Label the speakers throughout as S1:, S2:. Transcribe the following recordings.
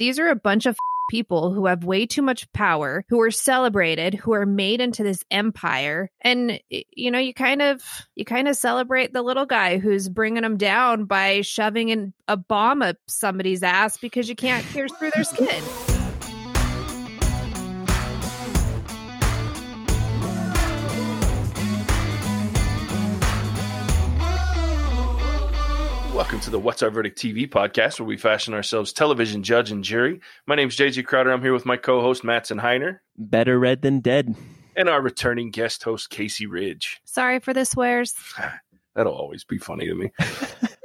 S1: these are a bunch of people who have way too much power, who are celebrated, who are made into this empire. And you know, you kind of you kind of celebrate the little guy who's bringing them down by shoving in a bomb up somebody's ass because you can't pierce through their skin.
S2: To the What's Our Verdict TV podcast, where we fashion ourselves television judge and jury. My name is JJ Crowder. I'm here with my co host, Matson Heiner,
S3: Better red than dead.
S2: and our returning guest host, Casey Ridge.
S1: Sorry for the swears.
S2: That'll always be funny to me.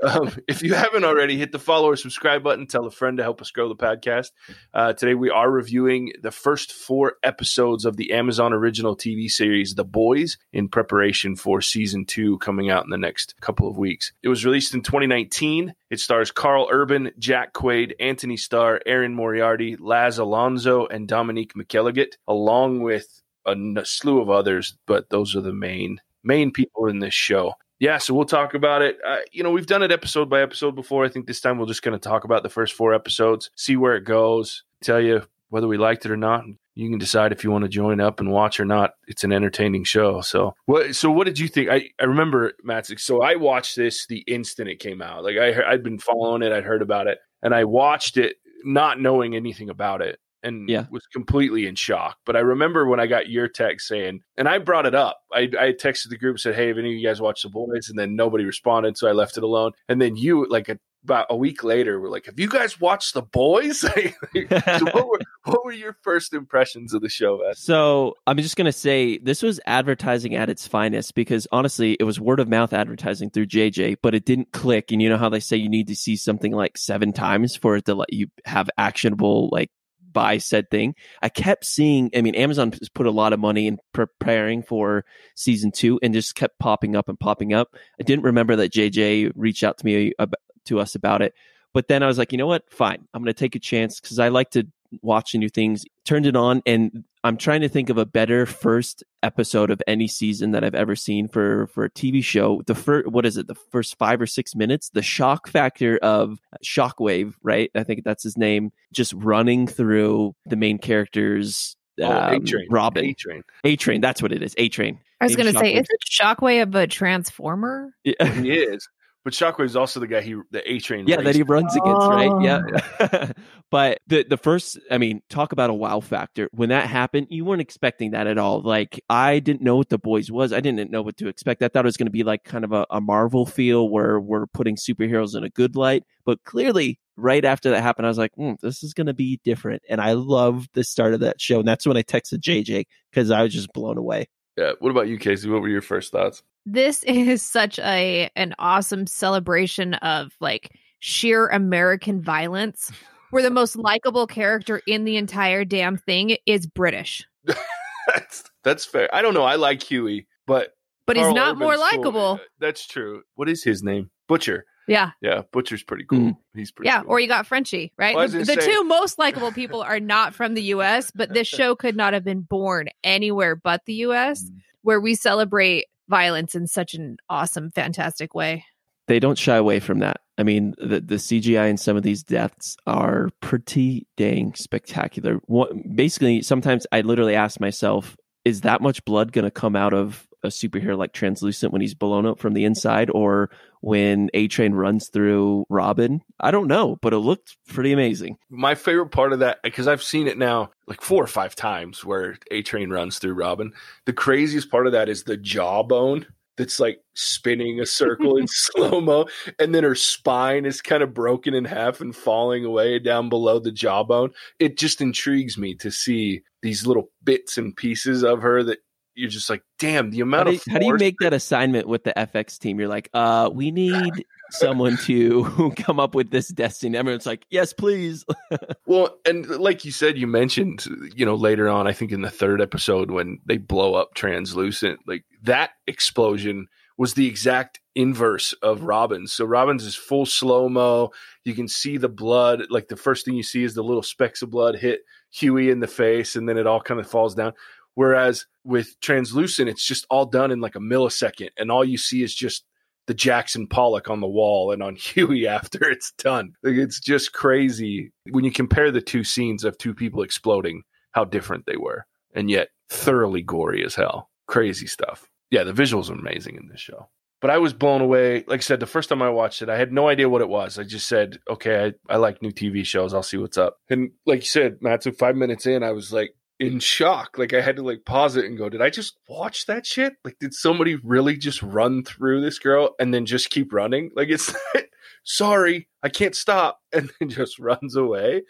S2: um, if you haven't already, hit the follow or subscribe button. Tell a friend to help us grow the podcast. Uh, today, we are reviewing the first four episodes of the Amazon original TV series, The Boys, in preparation for season two coming out in the next couple of weeks. It was released in 2019. It stars Karl Urban, Jack Quaid, Anthony Starr, Erin Moriarty, Laz Alonso, and Dominique McElligott, along with a slew of others, but those are the main main people in this show yeah, so we'll talk about it. Uh, you know, we've done it episode by episode before. I think this time we're just going to talk about the first four episodes, see where it goes, tell you whether we liked it or not. You can decide if you want to join up and watch or not. It's an entertaining show. So, what? So, what did you think? I, I remember Matt. So, I watched this the instant it came out. Like I, I'd been following it. I'd heard about it, and I watched it not knowing anything about it and
S3: Yeah.
S2: was completely in shock. But I remember when I got your text saying, and I brought it up. I, I texted the group said, "Hey, have any of you guys watched The Boys?" And then nobody responded, so I left it alone. And then you, like a, about a week later, were like, "Have you guys watched The Boys?" so what were what were your first impressions of the show? Wes?
S3: So I'm just gonna say this was advertising at its finest because honestly, it was word of mouth advertising through JJ, but it didn't click. And you know how they say you need to see something like seven times for it to let you have actionable like buy said thing. I kept seeing. I mean, Amazon has put a lot of money in preparing for season two, and just kept popping up and popping up. I didn't remember that JJ reached out to me to us about it. But then I was like, you know what? Fine. I'm going to take a chance because I like to watch new things. Turned it on, and I'm trying to think of a better first episode of any season that I've ever seen for for a TV show. The first, what is it? The first five or six minutes, the shock factor of Shockwave, right? I think that's his name, just running through the main characters.
S2: Oh,
S3: um,
S2: A-Train.
S3: Robin,
S2: A-Train.
S3: A Train. That's what it is. A Train.
S1: I was going to say,
S3: Shockwave.
S1: is it Shockwave of a transformer? Yeah.
S2: He is, but Shockwave's also the guy he the A-Train.
S3: yeah, that he runs against, right?
S1: Oh.
S3: Yeah. but the the first, I mean, talk about a wow factor. When that happened, you weren't expecting that at all. Like I didn't know what the boys was. I didn't know what to expect. I thought it was going to be like kind of a, a Marvel feel where we're putting superheroes in a good light. But clearly, right after that happened, I was like, hmm, this is going to be different. And I loved the start of that show. And that's when I texted JJ because I was just blown away.
S2: Yeah. What about you, Casey? What were your first thoughts?
S1: This is such a an awesome celebration of like sheer American violence, where the most likable character in the entire damn thing is British,
S2: that's that's fair. I don't know. I like Hughie, but
S1: but he's not
S2: Urban's
S1: more
S2: cool.
S1: likable.
S2: That's true. What is his name? Butcher.
S1: Yeah,
S2: Yeah, Butcher's pretty cool.
S3: Mm.
S2: He's pretty
S1: yeah.
S2: cool.
S1: Or you got Frenchie, right?
S2: Well,
S1: the the two most likable people are not from the U.S., but this show could not have been born anywhere but the U.S.,
S2: Mm.
S1: where we celebrate violence in such an awesome, fantastic way.
S3: they don't shy away from that. I mean, the the CGI in some of these deaths are pretty dang spectacular. What, basically, sometimes I literally ask myself, is that much blood going to come out of a superhero like Translucent when he's blown up from the inside, or when A Train runs through Robin? I don't know, but it looked pretty amazing.
S2: My favorite part of that because I've seen it now like four or five times where A Train runs through Robin. The craziest part of that is the jawbone that's like spinning a circle in slow mo, and then her spine is kind of broken in half and falling away down below the jawbone. It just intrigues me to see these little bits and pieces of her that you're just like, damn, the
S3: How
S2: amount
S3: do, you,
S2: of
S3: how do you make that assignment with the FX team? You're like, uh, we need someone to come up with this destiny. Everyone's like, yes, please.
S2: Well, and like you said, you mentioned, you know, later on, I think in the third episode when they blow up translucent, like that explosion was the exact inverse of Robin's. So Robin's is full slow mo. You can see the blood. Like the first thing you see is the little specks of blood hit Hughie in the face, and then it all kind of falls down. Whereas with translucent, it's just all done in like a millisecond, and all you see is just the Jackson Pollock on the wall and on Hughie after it's done. Like, it's just crazy when you compare the two scenes of two people exploding, how different they were, and yet thoroughly gory as hell. Crazy stuff. Yeah, the visuals are amazing in this show. But I was blown away. Like I said, the first time I watched it, I had no idea what it was. I just said, okay, I, I like new TV shows. I'll see what's up. And like you said, Matt, so five minutes in, I was like, in shock. Like I had to like pause it and go, did I just watch that shit? Like did somebody really just run through this girl and then just keep running? Like it's sorry, I can't stop and then just runs away.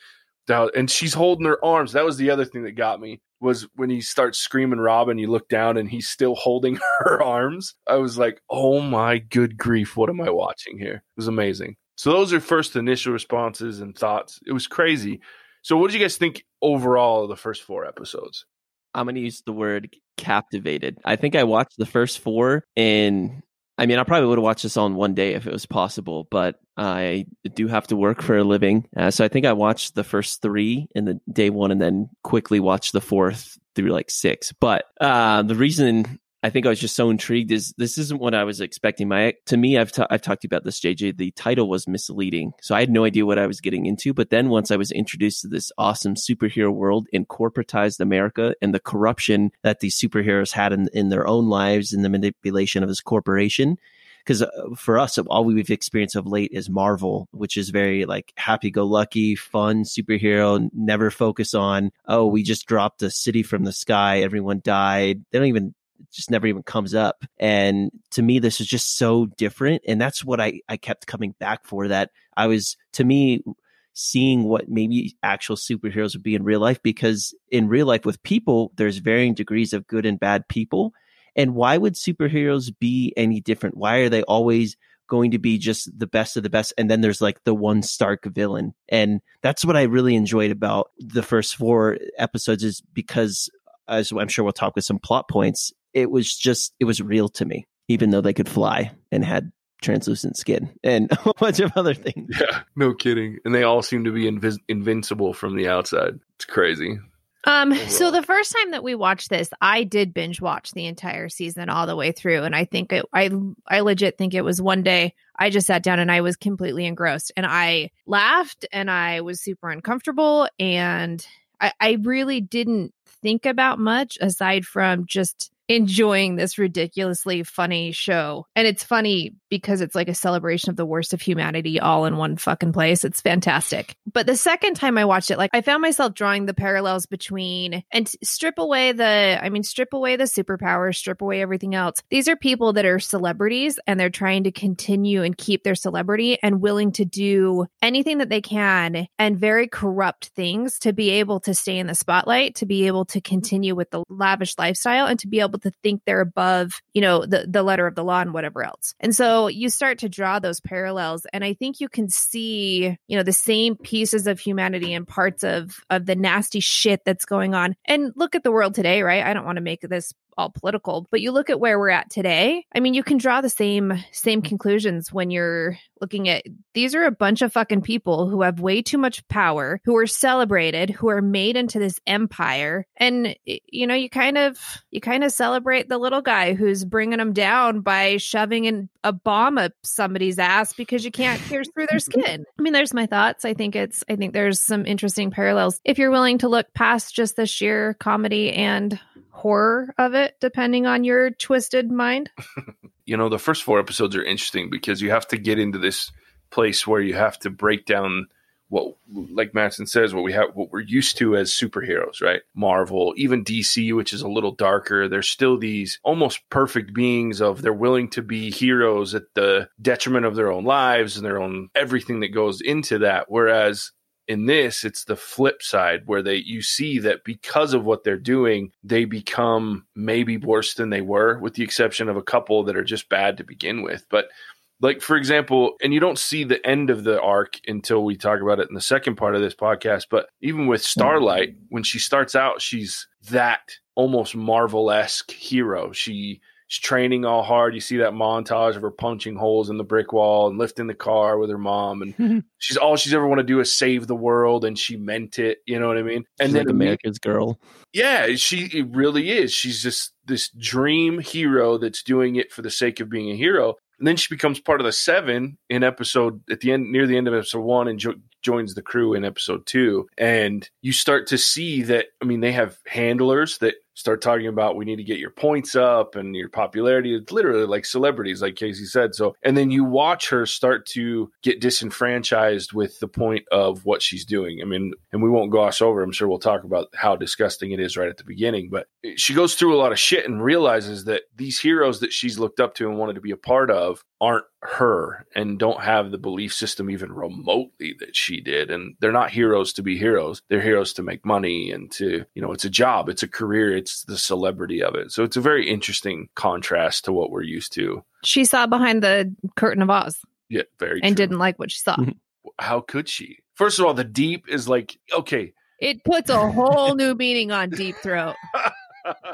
S2: Down and she's holding her arms. That was the other thing that got me was when he starts screaming Robin, you look down and he's still holding her arms. I was like, "Oh my good grief, what am I watching here?" It was amazing. So those are first initial responses and thoughts. It was crazy. So, what did you guys think overall of the first four episodes?
S3: I'm going to use the word captivated. I think I watched the first four and I mean, I probably would have watched this all in one day if it was possible, but I do have to work for a living. Uh, so I think I watched the first three in the day one and then quickly watched the fourth through like six. But uh, the reason I think I was just so intrigued. Is this isn't what I was expecting? My to me, I've I've talked to you about this, JJ. The title was misleading, so I had no idea what I was getting into. But then once I was introduced to this awesome superhero world in corporatized America and the corruption that these superheroes had in in their own lives and the manipulation of this corporation, because uh, for us, all we've experienced of late is Marvel, which is very like happy go lucky, fun superhero, never focus on, oh, we just dropped a city from the sky, everyone died. They don't even just never even comes up. And to me, this is just so different. And that's what I, I kept coming back for that I was, to me, seeing what maybe actual superheroes would be in real life because in real life with people, there's varying degrees of good and bad people. And why would superheroes be any different? Why are they always going to be just the best of the best? And then there's like the one stark villain. And that's what I really enjoyed about the first four episodes is because as I'm sure we'll talk with some plot points, it was just it was real to me, even though they could fly and had translucent skin and a bunch of other things.
S2: Yeah, no kidding. And they all seem to be invis- invincible from the outside. It's crazy.
S1: Um, so the first time that we watched this, I did binge watch the entire season all the way through, and I think it, I, I legit think it was one day I just sat down and I was completely engrossed, and I laughed and I was super uncomfortable, and I, I really didn't think about much aside from just enjoying this ridiculously funny show. And it's funny because it's like a celebration of the worst of humanity all in one fucking place. It's fantastic. But the second time I watched it, like I found myself drawing the parallels between and strip away the, I mean, strip away the superpowers, strip away everything else. These are people that are celebrities and they're trying to continue and keep their celebrity and willing to do anything that they can and very corrupt things to be able to stay in the spotlight, to be able to continue with the lavish lifestyle and to be able able to think they're above, you know, the, the letter of the law and whatever else. And so you start to draw those parallels. And I think you can see, you know, the same pieces of humanity and parts of of the nasty shit that's going on. And look at the world today, right? I don't want to make this all political, but you look at where we're at today. I mean, you can draw the same same conclusions when you're looking at these are a bunch of fucking people who have way too much power, who are celebrated, who are made into this empire. And you know, you kind of you kind of celebrate the little guy who's bringing them down by shoving in a bomb up somebody's ass because you can't pierce through their skin. I mean, there's my thoughts. I think it's I think there's some interesting parallels if you're willing to look past just the sheer comedy and horror of it, depending on your twisted mind.
S2: you know, the first four episodes are interesting because you have to get into this place where you have to break down what like Matson says, what we have what we're used to as superheroes, right? Marvel, even DC, which is a little darker, they're still these almost perfect beings of they're willing to be heroes at the detriment of their own lives and their own everything that goes into that. Whereas in this it's the flip side where they you see that because of what they're doing they become maybe worse than they were with the exception of a couple that are just bad to begin with. But like for example and you don't see the end of the arc until we talk about it in the second part of this podcast but even with starlight when she starts out she's that almost marvel-esque hero. She she's training all hard. You see that montage of her punching holes in the brick wall and lifting the car with her mom, and she's all she's ever want to do is save the world, and she meant it. You know what I mean?
S3: And she's then like America's girl.
S2: Yeah, she it really is. She's just this dream hero that's doing it for the sake of being a hero. And then she becomes part of the seven in episode at the end, near the end of episode one, and jo- joins the crew in episode two. And you start to see that, I mean, they have handlers that start talking about we need to get your points up and your popularity. It's literally like celebrities, like Casey said. So, and then you watch her start to get disenfranchised with the point of what she's doing. I mean, and we won't gloss over. I'm sure we'll talk about how disgusting it is right at the beginning, but she goes through a lot of shit and realizes that these heroes that she's looked up to and wanted to be a part of aren't her and don't have the belief system even remotely that she did and they're not heroes to be heroes they're heroes to make money and to you know it's a job it's a career it's the celebrity of it so it's a very interesting contrast to what we're used to
S1: She saw behind the curtain of Oz
S2: yeah very
S1: and
S2: true.
S1: didn't like what she saw.
S3: Mhm.
S2: how could she first of all the deep is like okay
S1: It puts a whole new meaning on deep throat.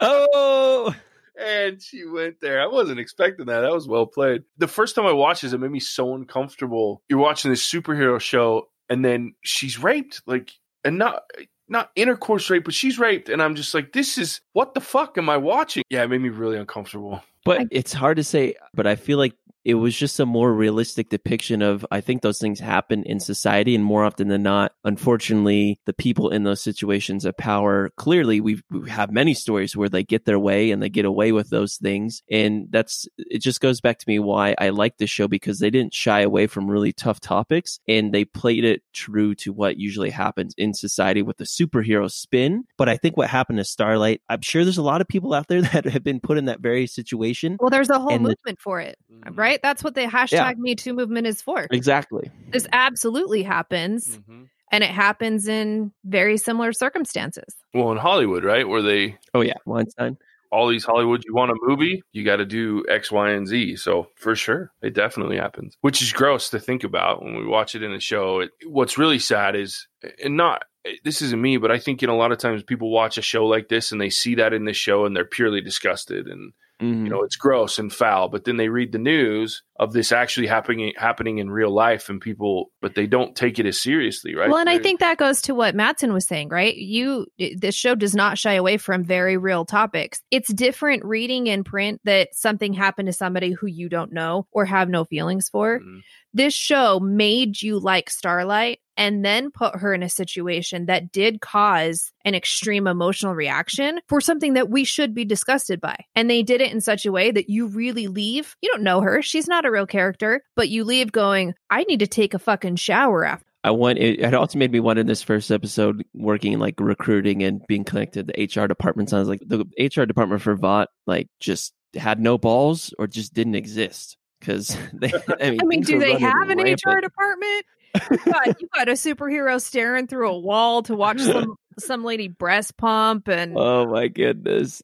S3: Oh,
S2: and she went there. I wasn't expecting that. That was well played. The first time I watched this, it made me so uncomfortable. You're watching this superhero show, and then she's raped, like, and not not intercourse rape, but she's raped, and I'm just like, this is what the fuck am I watching? Yeah, it made me really uncomfortable.
S3: but it's hard to say. But I feel like it was just a more realistic depiction of. I think those things happen in society, and more often than not, unfortunately, the people in those situations of power. Clearly, we've, we have many stories where they get their way and they get away with those things, and that's. It just goes back to me why I like this show because they didn't shy away from really tough topics, and they played it true to what usually happens in society with the superhero spin. But I think what happened to Starlight, I'm sure there's a lot of people out there that have been put in that very situation.
S1: Well, there's a whole
S3: And the-
S1: movement for it, mm-hmm. right? That's what the hashtag Me Too movement is for.
S3: Exactly.
S1: This absolutely happens,
S2: Mhm.
S1: and it happens in very similar circumstances.
S2: Well, in Hollywood, right, where they
S3: Oh yeah, Weinstein.
S2: all these Hollywood, you want a movie, you got to do X, Y, and Z. So for sure, it definitely happens, which is gross to think about when we watch it in a show. It, what's really sad is, and not this isn't me, but I think in a lot of times people watch a show like this and they see that in this show and they're purely disgusted and
S3: Mhm.
S2: you know it's gross and foul. But then they read the news of this actually happening happening in real life and people, but they don't take it as seriously, right?
S1: Well, and I think that goes to what Matson was saying, right? You, this show does not shy away from very real topics. It's different reading in print that something happened to somebody who you don't know or have no feelings for.
S2: Mhm.
S1: This show made you like Starlight and then put her in a situation that did cause an extreme emotional reaction for something that we should be disgusted by. And they did it in such a way that you really leave. You don't know her. She's not a real character, but you leave going, I need to take a fucking shower after.
S3: I want it, it also made me wonder in this first episode working in like recruiting and being connected to the HR department sounds like the HR department for Vought like just had no balls or just didn't exist because they I mean,
S1: I mean, do they have an HR department? You got, you got a superhero staring through a wall to watch some some lady breast pump and
S3: Oh my goodness.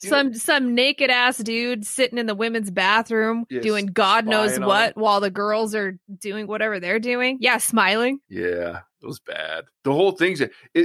S1: some some naked ass dude sitting in the women's bathroom doing God knows
S2: on
S1: what while the girls are doing whatever they're doing. Yeah, smiling.
S2: Yeah, it was bad. The whole thing's,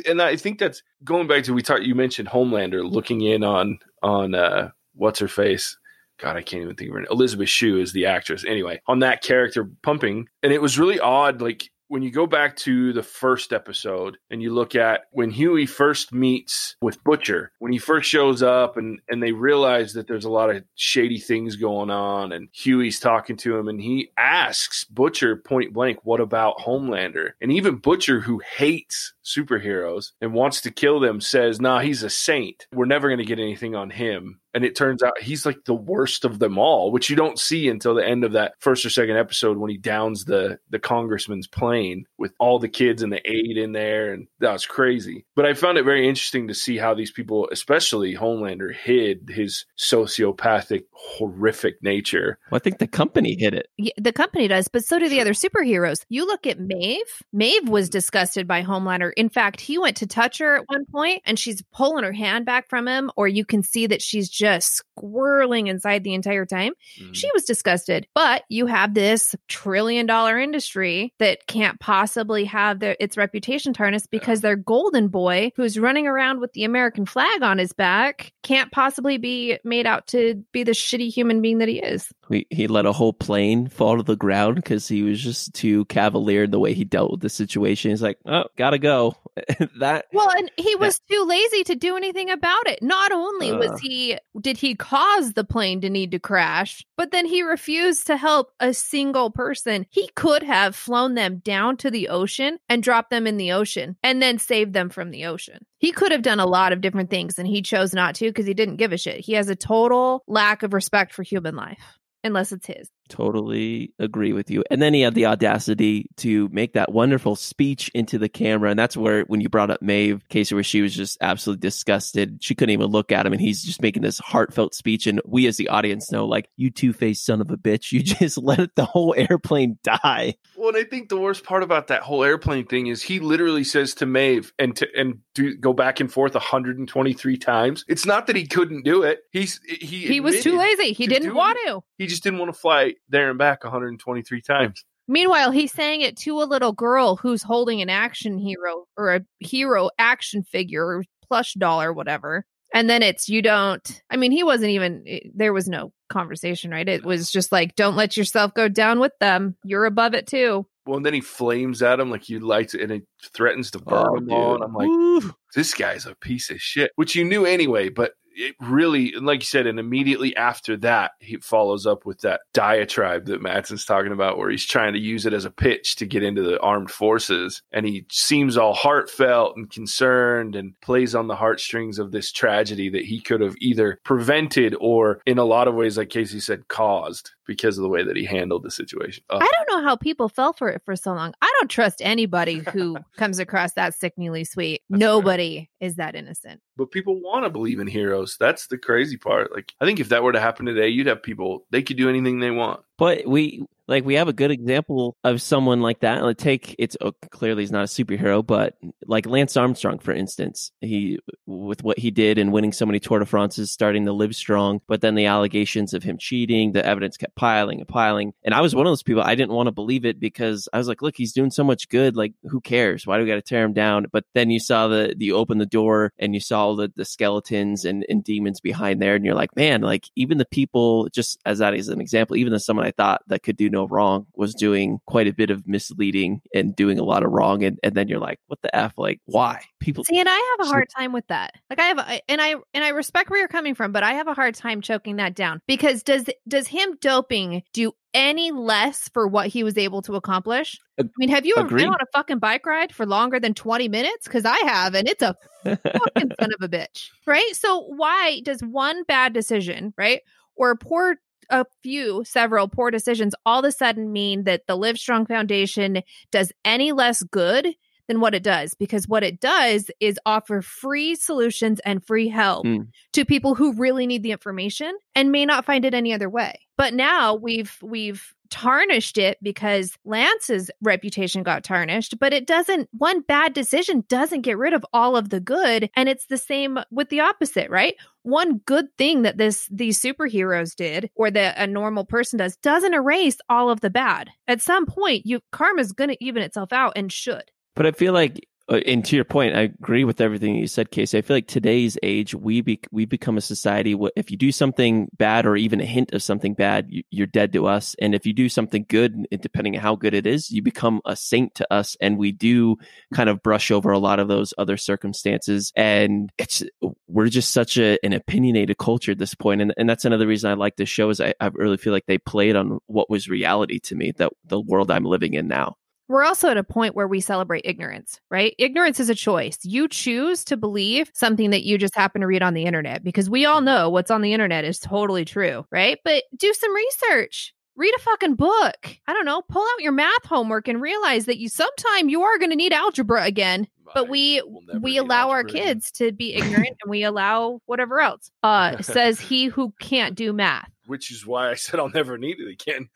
S2: and I think that's going back to we talked. You mentioned Homelander looking in on on uh, what's her face. God, I can't even think of her name. Elizabeth Shue is the actress. Anyway, on that character pumping, and it was really odd. Like when you go back to the first episode and you look at when Hughie first meets with Butcher, when he first shows up and and they realize that there's a lot of shady things going on, and Hughie's talking to him, and he asks Butcher point blank, "What about Homelander?" And even Butcher, who hates superheroes and wants to kill them, says, "Nah, he's a saint. We're never going to get anything on him." And it turns out he's like the worst of them all, which you don't see until the end of that first or second episode when he downs the the congressman's plane with all the kids and the aide in there, and that was crazy. But I found it very interesting to see how these people, especially Homelander, hid his sociopathic, horrific nature.
S3: Well, I think the company hid it.
S1: Yeah, the company does, but so do the other superheroes. You look at Maeve. Maeve was disgusted by Homelander. In fact, he went to touch her at one point and she's pulling her hand back from him, or you can see that she's just squirreling inside the entire time. She was disgusted. But you have this trillion dollar industry that can't possibly have their its reputation tarnished because their golden boy, who's running around with the American flag on his back, can't possibly be made out to be the shitty human being that he is.
S3: We, he let a whole plane fall to the ground because he was just too cavalier in the way he dealt with the situation. He's like, oh, gotta go. that
S1: Well, and he was too lazy to do anything about it. Not only
S3: Uh.
S1: was he did he cause the plane to need to crash? But then he refused to help a single person. He could have flown them down to the ocean and dropped them in the ocean and then saved them from the ocean. He could have done a lot of different things and he chose not to because he didn't give a shit. He has a total lack of respect for human life unless it's his.
S3: Totally agree with you. And then he had the audacity to make that wonderful speech into the camera. And that's where, when you brought up Maeve, Casey, where she was just absolutely disgusted. She couldn't even look at him. And he's just making this heartfelt speech. And we, as the audience, know, like, you two faced son of a bitch, you just let the whole airplane die.
S2: Well, and I think the worst part about that whole airplane thing is he literally says to Maeve and to, and do go back and forth 123 times. It's not that he couldn't do it. He's he
S1: He was too lazy. He
S2: to
S1: didn't want
S2: it.
S1: to.
S2: He just didn't want to fly there and back 123 times.
S1: Meanwhile, he's saying it to a little girl who's holding an action hero or a hero action figure or plush doll or whatever. And then it's you don't. I mean, he wasn't even. Eh, there was no conversation, right? It was just like, don't let yourself go down with them. You're above it too.
S2: Well, and then he flames at him like he lights it and it threatens to oh, burn
S3: Oh,
S2: him all. And I'm like,
S3: Woo.
S2: this guy's a piece of shit, which you knew anyway, but it really, like you said, and immediately after that, he follows up with that diatribe that Matson's talking about, where he's trying to use it as a pitch to get into the armed forces. And he seems all heartfelt and concerned and plays on the heartstrings of this tragedy that he could have either prevented or, in a lot of ways, like Casey said, caused because of the way that he handled the situation. Ugh.
S1: I don't know how people fell for it for so long. I don't trust anybody who comes across that sickeningly sweet.
S2: That's
S1: Nobody is that innocent.
S2: but people want to believe in heroes. That's the crazy part. Like, I think if that were to happen today, you'd have people, they could do anything they want.
S3: But we like we have a good example of someone like that. Like take it's oh, clearly he's not a superhero, but like Lance Armstrong, for instance, he with what he did and winning so many Tour de France's, starting to live strong. But then the allegations of him cheating, the evidence kept piling and piling. And I was one of those people I didn't want to believe it because I was like, look, he's doing so much good. Like, who cares? Why do we got to tear him down? But then you saw the you open the door and you saw the the skeletons and, and demons behind there, and you're like, man, like even the people, just as that is an example, even the someone I thought that could do wrong was doing quite a bit of misleading and doing a lot of wrong, and and then you're like, what the f? Like, why people?
S1: See, and I have a hard time with that. Like I have, I- and I and I respect where you're coming from, but I have a hard time choking that down because does does him doping do any less for what he was able to accomplish? I mean, have you ever been on a fucking bike ride for longer than 20 minutes? Because I have, and it's a fucking son of a bitch, right? So why does one bad decision, right, or a poor a few, several poor decisions all of a sudden mean that the Livestrong Foundation does any less good than what it does? Because what it does is offer free solutions and free help
S3: Mm.
S1: to people who really need the information and may not find it any other way. But now we've we've tarnished it because Lance's reputation got tarnished, but it doesn't one bad decision doesn't get rid of all of the good and it's the same with the opposite, right? One good thing that this these superheroes did or that a normal person does doesn't erase all of the bad. At some point, you karma's going to even itself out and should.
S3: But I feel like, uh, and to your point, I agree with everything you said, Casey. I feel like today's age, we be, we become a society. wh- If you do something bad or even a hint of something bad, you, you're dead to us. And if you do something good, depending on how good it is, you become a saint to us. And we do kind of brush over a lot of those other circumstances. And it's we're just such a, an opinionated culture at this point. And, and that's another reason I like this show is I, I really feel like they played on what was reality to me, that the world I'm living in now.
S1: We're also at a point where we celebrate ignorance, right? Ignorance is a choice. You choose to believe something that you just happen to read on the internet because we all know what's on the internet is totally true, right? But do some research. Read a fucking book. I don't know, pull out your math homework and realize that you sometime you are going to need algebra again. But we we allow our kids to be ignorant and we allow whatever else. Uh says he who can't do math.
S2: Which is why I said I'll never need it again.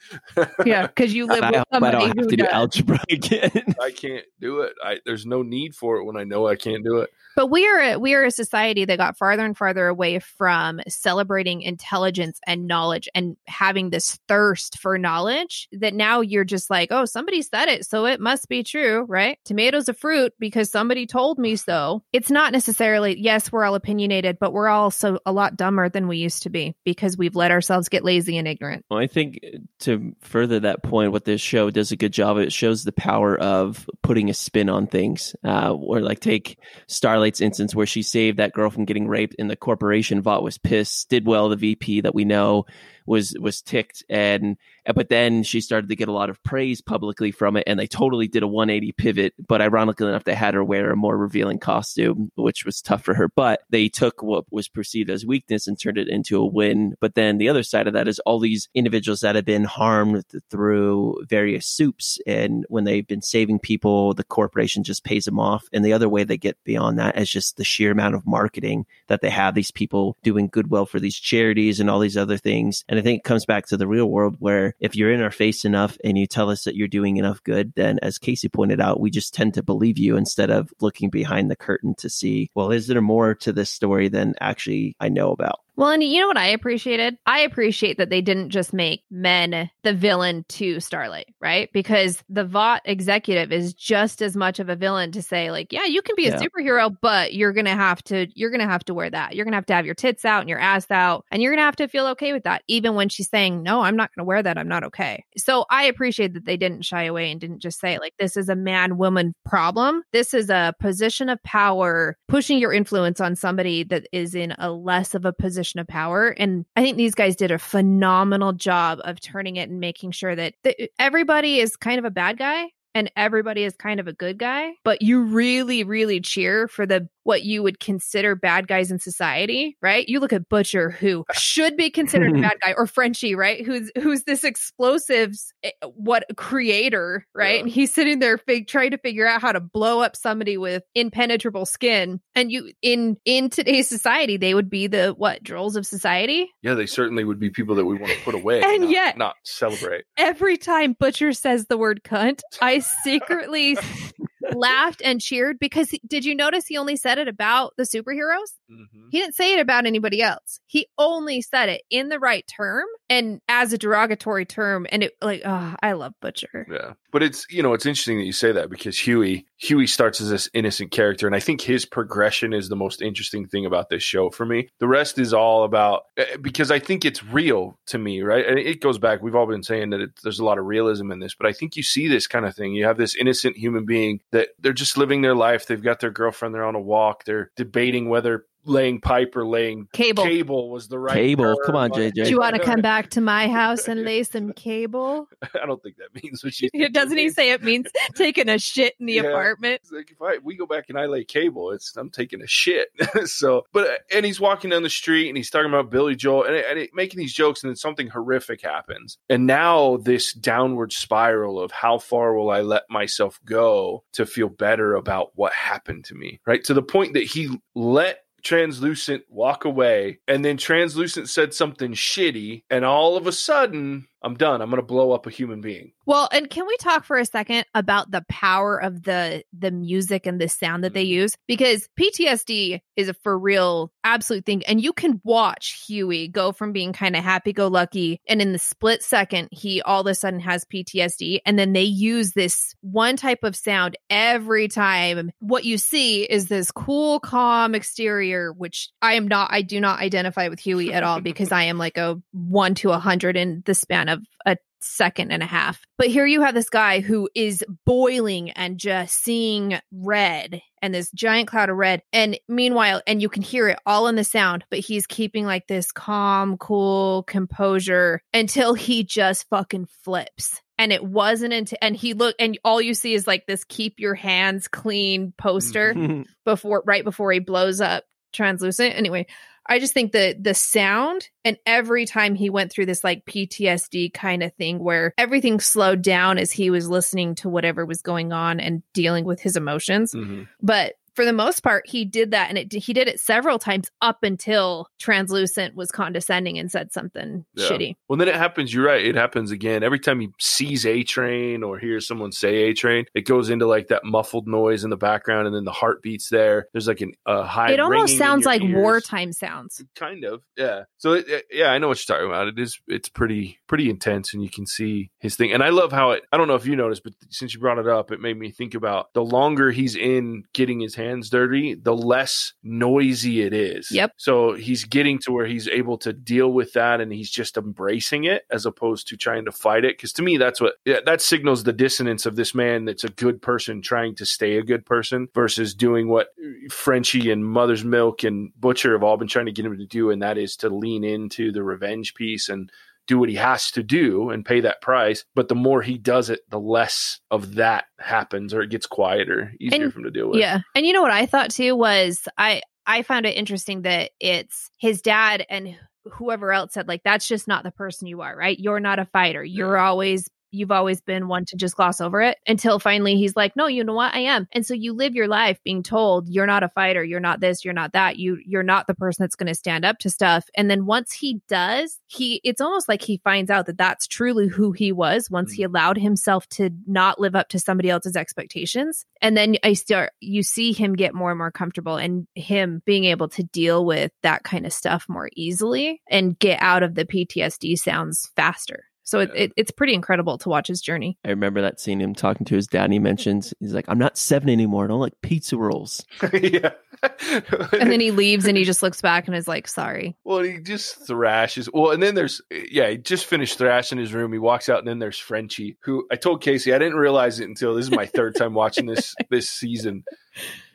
S1: Yeah, because you live
S3: I
S1: with
S3: hope I don't have
S1: who
S3: to do algebra again.
S2: I can't do it. I there's no need for it when I know I can't do it.
S1: But we are a, we are a society that got farther and farther away from celebrating intelligence and knowledge and having this thirst for knowledge that now you're just like, oh, somebody said it, so it must be true, right? Tomatoes a fruit because somebody told me so. It's not necessarily yes, we're all opinionated, but we're also a lot dumber than we used to be because we've let ourselves get lazy and ignorant.
S3: Well, I think to further that point, what this show does a good job of, it shows the power of putting a spin on things. Uh, or like take Starlight's instance where she saved that girl from getting raped, and the corporation Vought was pissed. Did well, the VP that we know, was was ticked. And uh, but then she started to get a lot of praise publicly from it and they totally did a 180 pivot. But ironically enough they had her wear a more revealing costume which was tough for her. But they took what was perceived as weakness and turned it into a win. But then the other side of that is all these individuals that have been harmed through various soups and when they've been saving people the corporation just pays them off. And the other way they get beyond that is just the sheer amount of marketing that they have these people doing goodwill for these charities and all these other things and I think it comes back to the real world where if you're in our face enough and you tell us that you're doing enough good, then as Casey pointed out, we just tend to believe you instead of looking behind the curtain to see, well, is there more to this story than actually I know about?
S1: Well, and you know what I appreciated? I appreciate that they didn't just make men the villain to Starlight, right? Because the Vought executive is just as much of a villain to say, like, yeah, you can be a
S3: Yeah.
S1: superhero, but you're gonna have to you're gonna have to wear that. You're gonna have to have your tits out and your ass out, and you're gonna have to feel okay with that, even when she's saying, No, I'm not gonna wear that, I'm not okay. So I appreciate that they didn't shy away and didn't just say, like, this is a man woman problem. This is a position of power, pushing your influence on somebody that is in a less of a position of power. And I think these guys did a phenomenal job of turning it and making sure that, that everybody is kind of a bad guy and everybody is kind of a good guy, but you really, really cheer for the what you would consider bad guys in society, right? You look at Butcher, who should be considered a bad guy, or Frenchie, right? Who's who's this explosives eh, what creator, right?
S2: Yeah.
S1: And he's sitting there fig- trying to figure out how to blow up somebody with impenetrable skin. And you in in today's society, they would be the what drolls of society.
S2: Yeah, they certainly would be people that we want to put away
S1: And
S2: not,
S1: yet-
S2: not celebrate.
S1: every time Butcher says the word cunt, I secretly laughed and cheered because he- did you notice he only said it about the superheroes?
S2: Mhm.
S1: He didn't say it about anybody else. He only said it in the right term and as a derogatory term. And it like, oh, I love Butcher.
S2: Yeah. But it's, you know, it's interesting that you say that because Hughie, Hughie starts as this innocent character. And I think his progression is the most interesting thing about this show for me. The rest is all about, eh, because I think it's real to me, right? And it goes back, we've all been saying that it, there's a lot of realism in this, but I think you see this kind of thing. You have this innocent human being that they're just living their life. They've got their girlfriend, they're on a walk, they're debating whether laying pipe or laying
S1: Cable.
S2: cable was the right
S3: Cable.
S2: term.
S3: Come on, JJ.
S1: Do you want to come back to my house and lay some cable?
S2: I don't think that means what she
S1: Doesn't he say it means taking a shit in the
S2: Yeah.
S1: apartment?
S2: Like if I we go back and I lay cable, it's I'm taking a shit. so, but uh, and he's walking down the street and he's talking about Billy Joel and, and it, making these jokes, and then something horrific happens, and now this downward spiral of how far will I let myself go to feel better about what happened to me, right? To the point that he let translucent walk away and then translucent said something shitty and all of a sudden i'm done i'm gonna blow up a human being
S1: Well, and can we talk for a second about the power of the the music and the sound that they
S2: Mhm.
S1: use? Because PTSD is a for real absolute thing, and you can watch Hughie go from being kind of happy go lucky, and in the split second, he all of a sudden has PTSD, and then they use this one type of sound every time. What you see is this cool, calm exterior, which I am not. I do not identify with Hughie at all because I am like a one to a hundred in the span of a second and a half. But here you have this guy who is boiling and just seeing red and this giant cloud of red. And meanwhile, and you can hear it all in the sound, but he's keeping like this calm, cool composure until he just fucking flips. And it wasn't until, and he looked, and all you see is like this keep your hands clean poster mm. before, right before he blows up translucent. Anyway, I just think the the sound and every time he went through this like PTSD kind of thing where everything slowed down as he was listening to whatever was going on and dealing with his emotions. Mm-hmm. But for the most part, he did that, and it he did it several times up until Translucent was condescending and said something
S2: Yeah.
S1: shitty.
S2: Well, then it happens. You're right. It happens again every time he sees a train or hears someone say a train. It goes into like that muffled noise in the background, and then the heartbeats there. There's like an, a high.
S1: It almost sounds like
S2: ears.
S1: wartime sounds.
S2: Kind of, yeah. So it, it- yeah, I know what you're talking about. It is, it's pretty, pretty intense, and you can see his thing. And I love how it. I don't know if you noticed, but since you brought it up, it made me think about the longer he's in getting his hands dirty, the less noisy it is.
S1: Yep.
S2: So he's getting to where he's able to deal with that and he's just embracing it as opposed to trying to fight it. Because to me, that's what yeah, that signals the dissonance of this man that's a good person trying to stay a good person versus doing what Frenchie and Mother's Milk and Butcher have all been trying to get him to do, and that is to lean into the revenge piece and do what he has to do and pay that price. But the more he does it, the less of that happens or it gets quieter, easier
S1: And-
S2: for him to deal with.
S1: Yeah. And you know what I thought too was I I found it interesting that it's his dad and whoever else said like that's just not the person you are, right? You're not a fighter. You're always you've always been one to just gloss over it until finally he's like, "No, you know what? I am." And so you live your life being told you're not a fighter, you're not this, you're not that. You you're not the person that's going to stand up to stuff. And then once he does, he it's almost like he finds out that that's truly who he was once he mm. allowed himself to not live up to somebody else's expectations and then i start you see him get more and more comfortable and him being able to deal with that kind of stuff more easily and get out of the ptsd sounds faster so it,
S2: Yeah.
S1: it, it's pretty incredible to watch his journey
S3: I remember that scene him talking to his dad. And he mentions he's like, "I'm not seven anymore. I don't like pizza rolls."
S2: yeah.
S1: and then he leaves and he just looks back and is like sorry
S2: Well, he just thrashes. Well, and then there's yeah, he just finished thrashing his room. He walks out, and then there's Frenchie, who I told Casey I didn't realize it until this is my third time watching this this season.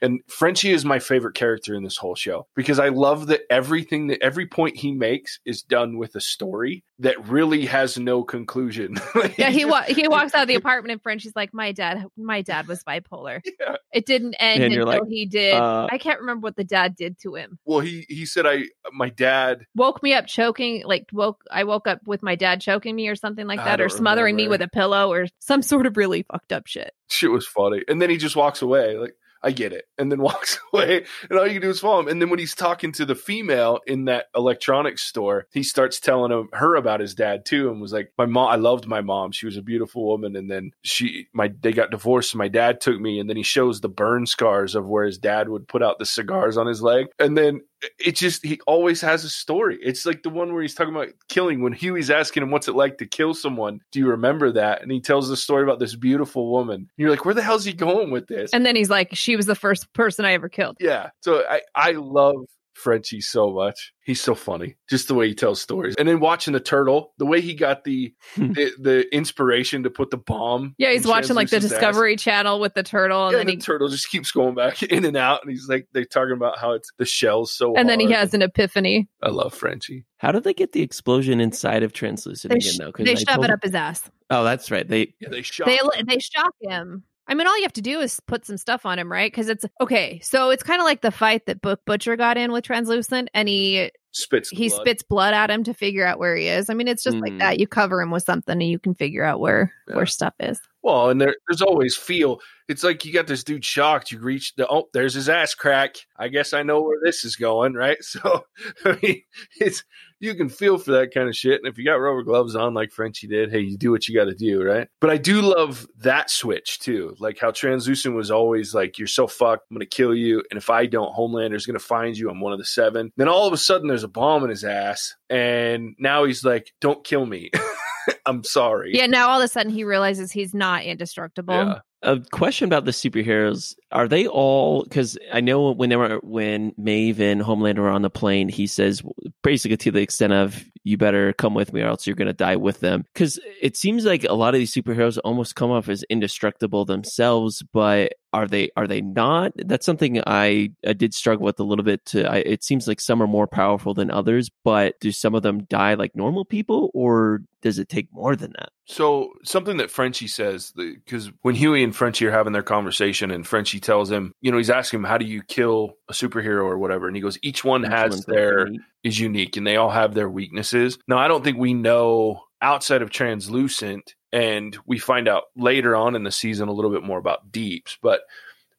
S2: And Frenchie is my favorite character in this whole show because I love that everything that every point he makes is done with a story that really has no conclusion. Like,
S1: yeah he wa- he walks out of the apartment and french he's like my dad my dad was bipolar
S2: Yeah.
S1: it didn't end
S3: And
S1: until
S3: like,
S1: he did
S3: uh,
S1: i can't remember what the dad did to him
S2: Well, he he said I my dad
S1: woke me up choking like woke i woke up with my dad choking me or something like that or
S2: don't
S1: smothering me with a pillow or some sort of really fucked up shit
S2: shit was funny. And then he just walks away. Like, I get it. And then walks away. And all you can do is follow him. And then when he's talking to the female in that electronics store, he starts telling her about his dad too. And was like, my mom, I loved my mom. She was a beautiful woman. And then she, my, they got divorced. My dad took me. And then he shows the burn scars of where his dad would put out the cigars on his leg. And then it just, he always has a story. It's like the one where he's talking about killing when Hughie's asking him, what's it like to kill someone? Do you remember that? And he tells the story about this beautiful woman. And you're like, where the hell's he going with this?
S1: and then he's like she was the first person i ever killed
S2: yeah. So I, I love Frenchie so much. He's so funny. Just the way he tells stories. And then watching the turtle, the way he got the the, the inspiration to put the bomb.
S1: yeah he's watching like the
S2: Translucent's ass.
S1: discovery channel with the turtle and
S2: Yeah,
S1: then
S2: and
S1: he
S2: the turtle just keeps going back in and out, and he's like they're talking about how it's the shell's so.
S1: and then he has an epiphany
S2: I love Frenchie.
S3: How did they get the explosion inside of translucent
S1: they,
S3: again?
S1: sh-
S3: though, 'Cause
S1: they
S3: I
S1: shove
S3: told-
S1: it up his ass
S3: Oh, that's right. They
S2: Yeah, they shot.
S1: they they shock him I mean, all you have to do is put some stuff on him, right? Because it's okay. So it's kind of like the fight that Book Butcher got in with Translucent, and he
S2: spits.
S1: he
S2: blood.
S1: spits blood at him to figure out where he is. I mean, it's just like
S3: Mm.
S1: that. You cover him with something, and you can figure out where
S2: Yeah.
S1: where stuff is.
S2: Well, and there, there's always feel. It's like you got this dude shocked. You reach the oh, there's his ass crack. I guess I know where this is going, right? So, I mean, it's you can feel for that kind of shit. And if you got rubber gloves on, like Frenchie did, hey, you do what you got to do, right? But I do love that switch too, like how Translucent was always like, "You're so fucked. I'm gonna kill you, and if I don't, Homelander's gonna find you. I'm one of the seven. Then all of a sudden, there's a bomb in his ass, and now he's like, "Don't kill me. I'm sorry."
S1: Yeah. Now all of a sudden he realizes he's not indestructible.
S2: Yeah.
S3: a question about the superheroes are they all because i know when they were when maeve and homelander were on the plane he says basically to the extent of you better come with me or else you're going to die with them. Because it seems like a lot of these superheroes almost come off as indestructible themselves but are they are they not? That's something i i did struggle with a little bit to I, it seems like some are more powerful than others but do some of them die like normal people or does it take more than that?
S2: So something that Frenchie says, because when Hughie and Frenchie are having their conversation, and Frenchie tells him, you know, he's asking him, "How do you kill a superhero or whatever?" And he goes, "Each one
S3: Each
S2: has their
S3: unique.
S2: is unique, and they all have their weaknesses." Now, I don't think we know outside of Translucent, and we find out later on in the season a little bit more about Deeps, but.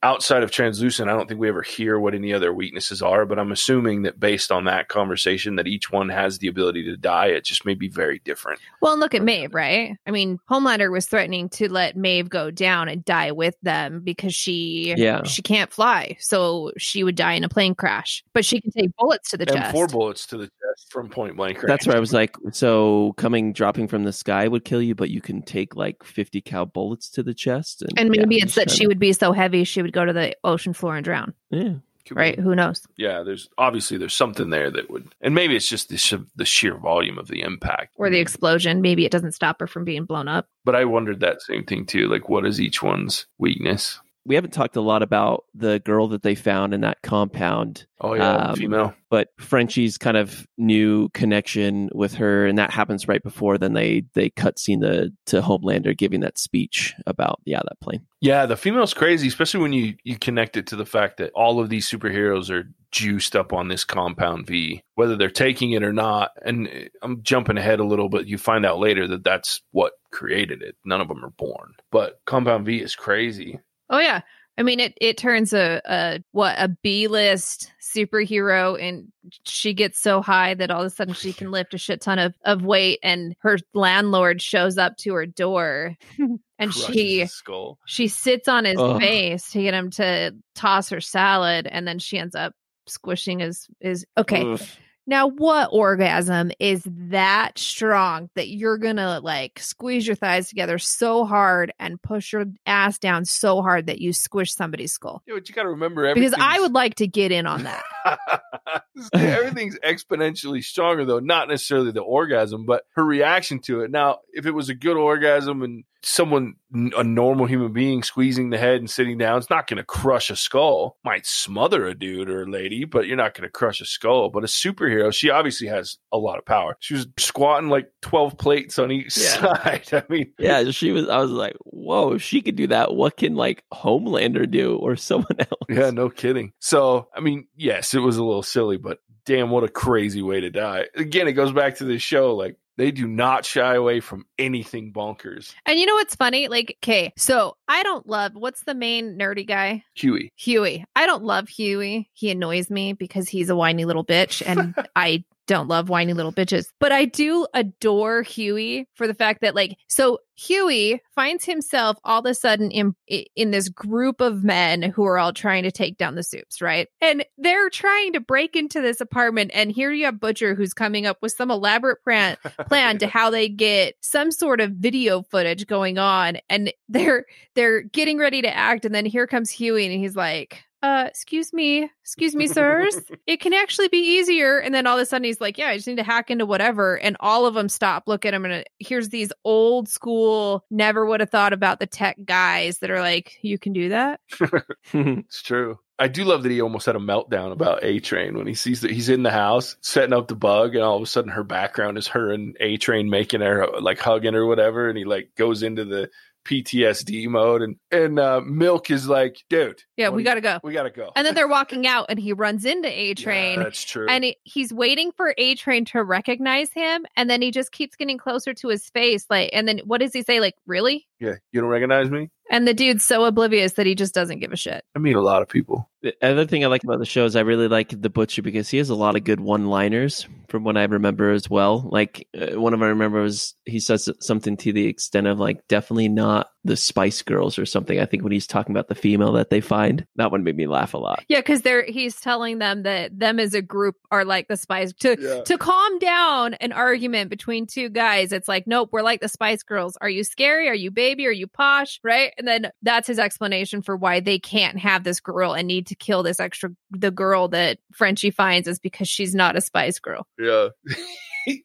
S2: Outside of translucent, I don't think we ever hear what any other weaknesses are, but I'm assuming that based on that conversation, that each one has the ability to die. It just may be very different.
S1: Well, look at Maeve, right? I mean, Homelander was threatening to let Maeve go down and die with them because she
S3: Yeah.
S1: she can't fly, so she would die in a plane crash. But she can take bullets to the
S2: and
S1: chest.
S2: four bullets to the chest. From Point Blank. Range.
S3: That's where I was like, so coming dropping from the sky would kill you, but you can take like fifty cal bullets to the chest, and,
S1: And maybe
S3: yeah,
S1: it's that
S3: just
S1: she would be so heavy she would go to the ocean floor and drown.
S3: yeah.
S2: Could be.
S1: Right? Who knows?
S2: Yeah, there's obviously there's something there that would, and maybe it's just the sh- the sheer volume of the impact
S1: Or the explosion. Maybe it doesn't stop her from being blown up.
S2: But I wondered that same thing too. Like, what is each one's weakness?
S3: We haven't talked a lot about the girl that they found in that compound
S2: Oh yeah,
S3: Um,
S2: female.
S3: but Frenchie's kind of new connection with her, and that happens right before then they they cut scene the to Homelander giving that speech about yeah that plane.
S2: Yeah, the female's crazy, especially when you you connect it to the fact that all of these superheroes are juiced up on this compound V, whether they're taking it or not. And eh, I'm jumping ahead a little, but you find out later that that's what created it. None of them are born, but compound V is crazy.
S1: Oh yeah. I mean it it turns a, a what a B list superhero and she gets so high that all of a sudden she can lift a shit ton of, of weight and her landlord shows up to her door and she
S2: skull.
S1: she sits on his
S3: Ugh.
S1: face to get him to toss her salad and then she ends up squishing his his okay
S3: Ugh.
S1: Now what orgasm is that strong that you're gonna like squeeze your thighs together so hard and push your ass down so hard that you squish somebody's skull?
S2: Yeah, but you got to remember
S1: because i would like to get in on that.
S2: Everything's exponentially stronger, though, not necessarily the orgasm, but her reaction to it. Now, if it was a good orgasm and someone, a normal human being, squeezing the head and sitting down, it's not going to crush a skull. Might smother a dude or a lady, but you're not going to crush a skull. But a superhero, she obviously has a lot of power. She was squatting like 12 plates on each
S3: Yeah.
S2: side. I mean,
S3: Yeah, she was. I was like, whoa, if she could do that, what can like Homelander do or someone else?
S2: Yeah, no kidding. So, I mean, yes, it was a little silly, but damn, what a crazy way to die. Again, it goes back to this show. Like, they do not shy away from anything bonkers.
S1: and you know what's funny like okay so i don't love what's the main nerdy guy
S2: Hughie.
S1: Hughie. I don't love Hughie. He annoys me because he's a whiny little bitch and I don't love whiny little bitches. But I do adore Hughie for the fact that like so Hughie finds himself all of a sudden in in this group of men who are all trying to take down the soups, right? And they're trying to break into this apartment and here you have Butcher who's coming up with some elaborate plan plan to how they get some sort of video footage going on and they're they're getting ready to act and then here comes Huey and he's like uh excuse me excuse me sirs. It can actually be easier. And then all of a sudden he's like yeah i just need to hack into whatever. And all of them stop look at him and here's these old school never would have thought about the tech guys that are like you can do that?
S2: It's true. I do love that he almost had a meltdown about A Train when he sees that he's in the house setting up the bug, and all of a sudden her background is her and A Train making her like hugging or whatever, and he like goes into the PTSD mode, and and uh, Milk is like, dude,
S1: yeah we gotta go
S2: we gotta go.
S1: and then they're walking out and he runs into A Train
S2: Yeah, that's true.
S1: and he, he's waiting for A Train to recognize him, and then he just keeps getting closer to his face. Like, and then what does he say? Like, really?
S2: Yeah, you don't recognize me?
S1: And the dude's so oblivious that he just doesn't give a shit.
S2: I meet a lot of people.
S3: The other thing I like about the show is I really like the butcher because he has a lot of good one-liners from what I remember as well. Like uh, one of I remember was he says something to the extent of like definitely not the Spice Girls or something. I think when he's talking about the female that they find, that one made me laugh a lot.
S1: Yeah, because they're he's telling them that them as a group are like the Spice to
S2: Yeah.
S1: to calm down an argument between two guys. It's like, nope, we're like the Spice Girls. Are you scary? Are you baby? Are you posh? Right? And then that's his explanation for why they can't have this girl and need to kill this extra the girl that Frenchie finds is because she's not a Spice Girl.
S2: Yeah.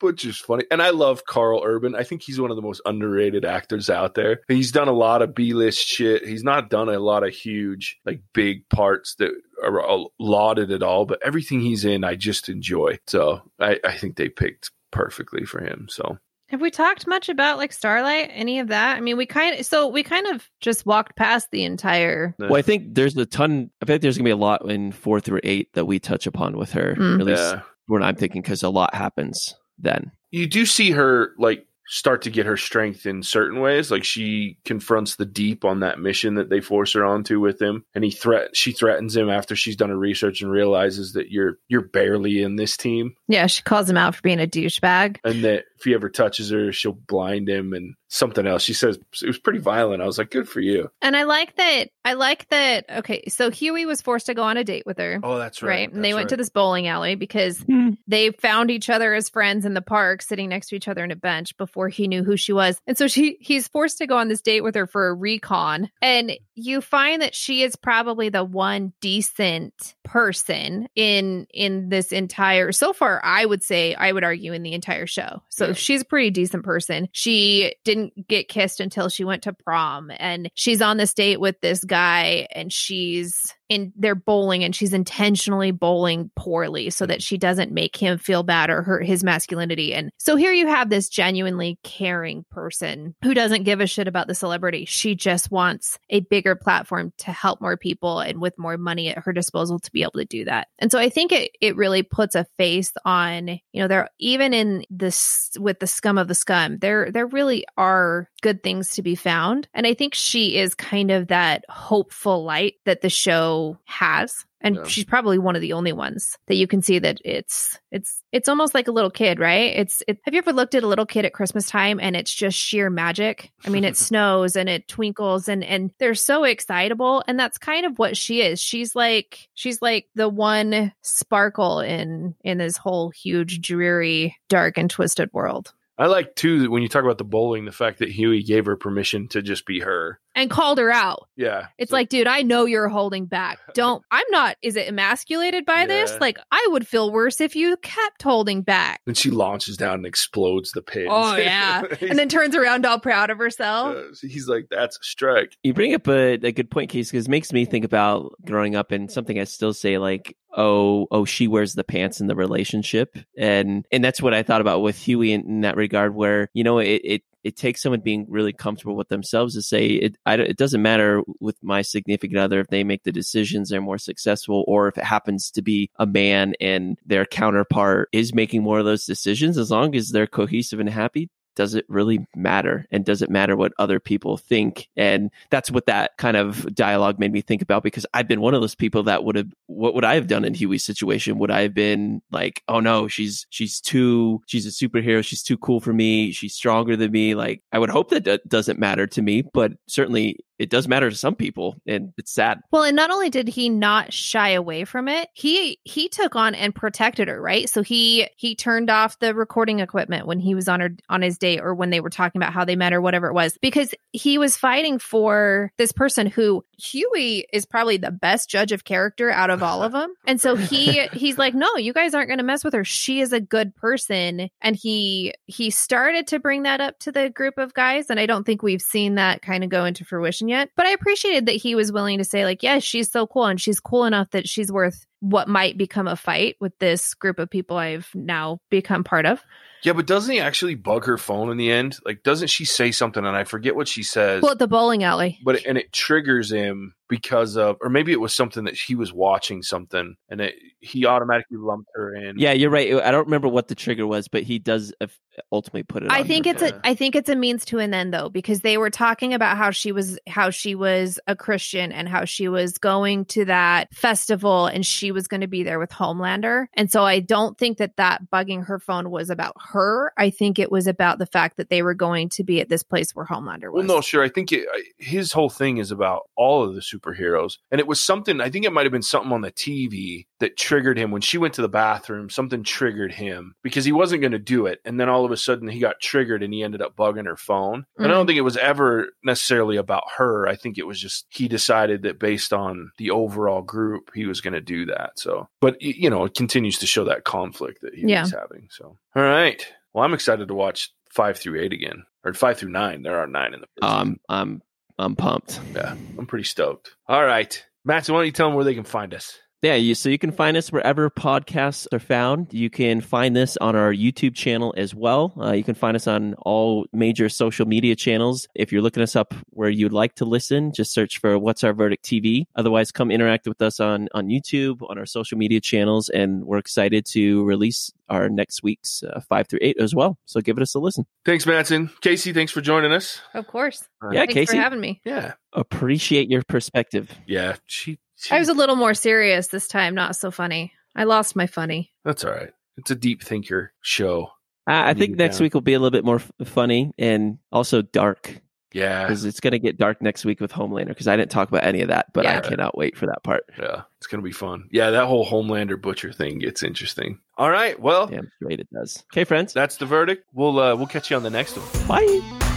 S2: which is funny. And I love Karl Urban. I think he's one of the most underrated actors out there. He's done a lot of B list shit. He's not done a lot of huge, like big parts that are lauded at all, but everything he's in, I just enjoy. So I, I think they picked perfectly for him. So
S1: Have we talked much about like Starlight? Any of that? I mean, we kind of so we kind of just walked past the entire.
S3: Well, I think there's a ton. I think there's gonna be a lot in four through eight that we touch upon with her.
S1: Mm.
S3: At least
S2: yeah.
S3: what I'm thinking, because a lot happens then.
S2: You do see her like start to get her strength in certain ways. Like she confronts the deep on that mission that they force her onto with him, and he threat she threatens him after she's done her research and realizes that you're you're barely in this team,
S1: Yeah, she calls him out for being a douchebag.
S2: and that if he ever touches her, she'll blind him and something else. She says it was pretty violent. I was like, good for you.
S1: And I like that. I like that. Okay, so Hughie was forced to go on a date with her.
S2: Oh, that's
S1: Right. And they
S2: That's
S1: went to this bowling alley because
S3: Hmm.
S1: they found each other as friends in the park, sitting next to each other in a bench before he knew who she was. And so she he's forced to go on this date with her for a recon. And you find that she is probably the one decent person in in this entire so far, I would say, I would argue in the entire show. So
S2: Yeah.
S1: she's a pretty decent person. She didn't get kissed until she went to prom and she's on this date with this guy and she's in they're bowling and she's intentionally bowling poorly so that she doesn't make him feel bad or hurt his masculinity. And so here you have this genuinely caring person who doesn't give a shit about the celebrity. She just wants a bigger platform to help more people and with more money at her disposal to be able to do that. And so i think it it really puts a face on you know there even in this with the scum of the scum there there really are good things to be found. And i think she is kind of that hopeful light that the show has and
S2: Yeah.
S1: she's probably one of the only ones that you can see that it's it's it's almost like a little kid right it's it, have you ever looked at a little kid at christmas time and it's just sheer magic i mean it snows and it twinkles and and they're so excitable and that's kind of what she is she's like she's like the one sparkle in in this whole huge dreary dark and twisted world
S2: I like too that when you talk about the bowling, the fact that Hughie gave her permission to just be her.
S1: And called her out
S2: Yeah,
S1: It's
S2: So-
S1: like, dude, I know you're holding back. Don't, I'm not, is it emasculated by this? Like, I would feel worse if you kept holding back.
S2: And she launches down and explodes the pin.
S1: Oh, yeah. And then turns around all proud of herself.
S2: Uh, he's like, "That's a strike."
S3: You bring up a, a good point, Case, because it makes me think about growing up and something I still say like, oh, oh, she wears the pants in the relationship, and and that's what I thought about with Hughie in, in that regard, where you know it. it it takes someone being really comfortable with themselves to say it. I, it doesn't matter with my significant other if they make the decisions they're more successful, or if it happens to be a man and their counterpart is making more of those decisions. As long as they're cohesive and happy, does it really matter? And does it matter what other people think? And that's what that kind of dialogue made me think about because i've been one of those people that would have what would i have done in Hughie's situation? Would i have been like oh no she's she's too she's a superhero. She's too cool for me. She's stronger than me. Like i would hope that that doesn't matter to me but certainly it does matter to some people and it's sad.
S1: Well, and not only did he not shy away from it, he he took on and protected her, right? So he he turned off the recording equipment when he was on her on his or when they were talking about how they met or whatever it was because he was fighting for this person who Hughie is probably the best judge of character out of all of them. And so he he's like, "No, you guys aren't going to mess with her. She is a good person." And he he started to bring that up to the group of guys and I don't think we've seen that kind of go into fruition yet. But I appreciated that he was willing to say like, "Yes, she's so cool and she's cool enough that she's worth what might become a fight with this group of people I've now become part of."
S2: Yeah, but doesn't he actually bug her phone in the end? Like, doesn't she say something and I forget what she says?
S1: Well, at the bowling alley.
S2: but and it triggers him because of, or maybe it was something that he was watching something and it, he automatically lumped her in.
S3: yeah you're right i don't remember what the trigger was but he does uh, ultimately put it
S1: I
S3: on
S1: think
S3: her.
S1: it's
S2: Yeah.
S1: a I think it's a means to an end though because they were talking about how she was how she was a Christian and how she was going to that festival and she was going to be there with Homelander and so I don't think that that bugging her phone was about her I think it was about the fact that they were going to be at this place where Homelander was.
S2: Well, no, sure. I think it, his whole thing is about all of the superheroes, and it was something. I think it might have been something on the TV that triggered him when she went to the bathroom. Something triggered him because he wasn't going to do it, and then all of a sudden he got triggered and he ended up bugging her phone. And I don't think it was ever necessarily about her. I think it was just he decided that based on the overall group, he was going to do that. So, but you know, it continues to show that conflict that he
S1: Yeah.
S2: was having. So, all right. Well, I'm excited to watch five through eight again, or five through nine. There are nine in the first
S3: um i'm i'm pumped
S2: Yeah, I'm pretty stoked. All right, Matt, why don't you tell them where they can find us?
S3: Yeah, you, so you can find us wherever podcasts are found. You can find this on our YouTube channel as well. Uh, you can find us on all major social media channels. If you're looking us up where you'd like to listen, just search for What's Our Verdict TV. Otherwise, come interact with us on, on YouTube, on our social media channels, and we're excited to release our next week's uh, five through eight as well. So give it us a listen.
S2: Thanks, Matson. Casey, thanks for joining us.
S1: Of course.
S3: Yeah,
S1: Thanks
S3: Casey,
S1: for having me.
S2: Yeah.
S3: appreciate your perspective.
S2: Yeah. She, she
S1: I was a little more serious this time, not so funny. I lost my funny.
S2: That's all right. It's a deep thinker show.
S3: I, I think next
S2: down.
S3: week will be a little bit more f- funny and also dark
S2: Yeah.
S3: because it's going to get dark next week with Homelander because I didn't talk about any of that, but I cannot wait for that part.
S2: Yeah. It's going to be fun. Yeah. That whole Homelander Butcher thing gets interesting. All right. Well,
S3: Damn straight it does. Okay, friends.
S2: that's the verdict. We'll, uh, we'll catch you on the next one.
S3: Bye.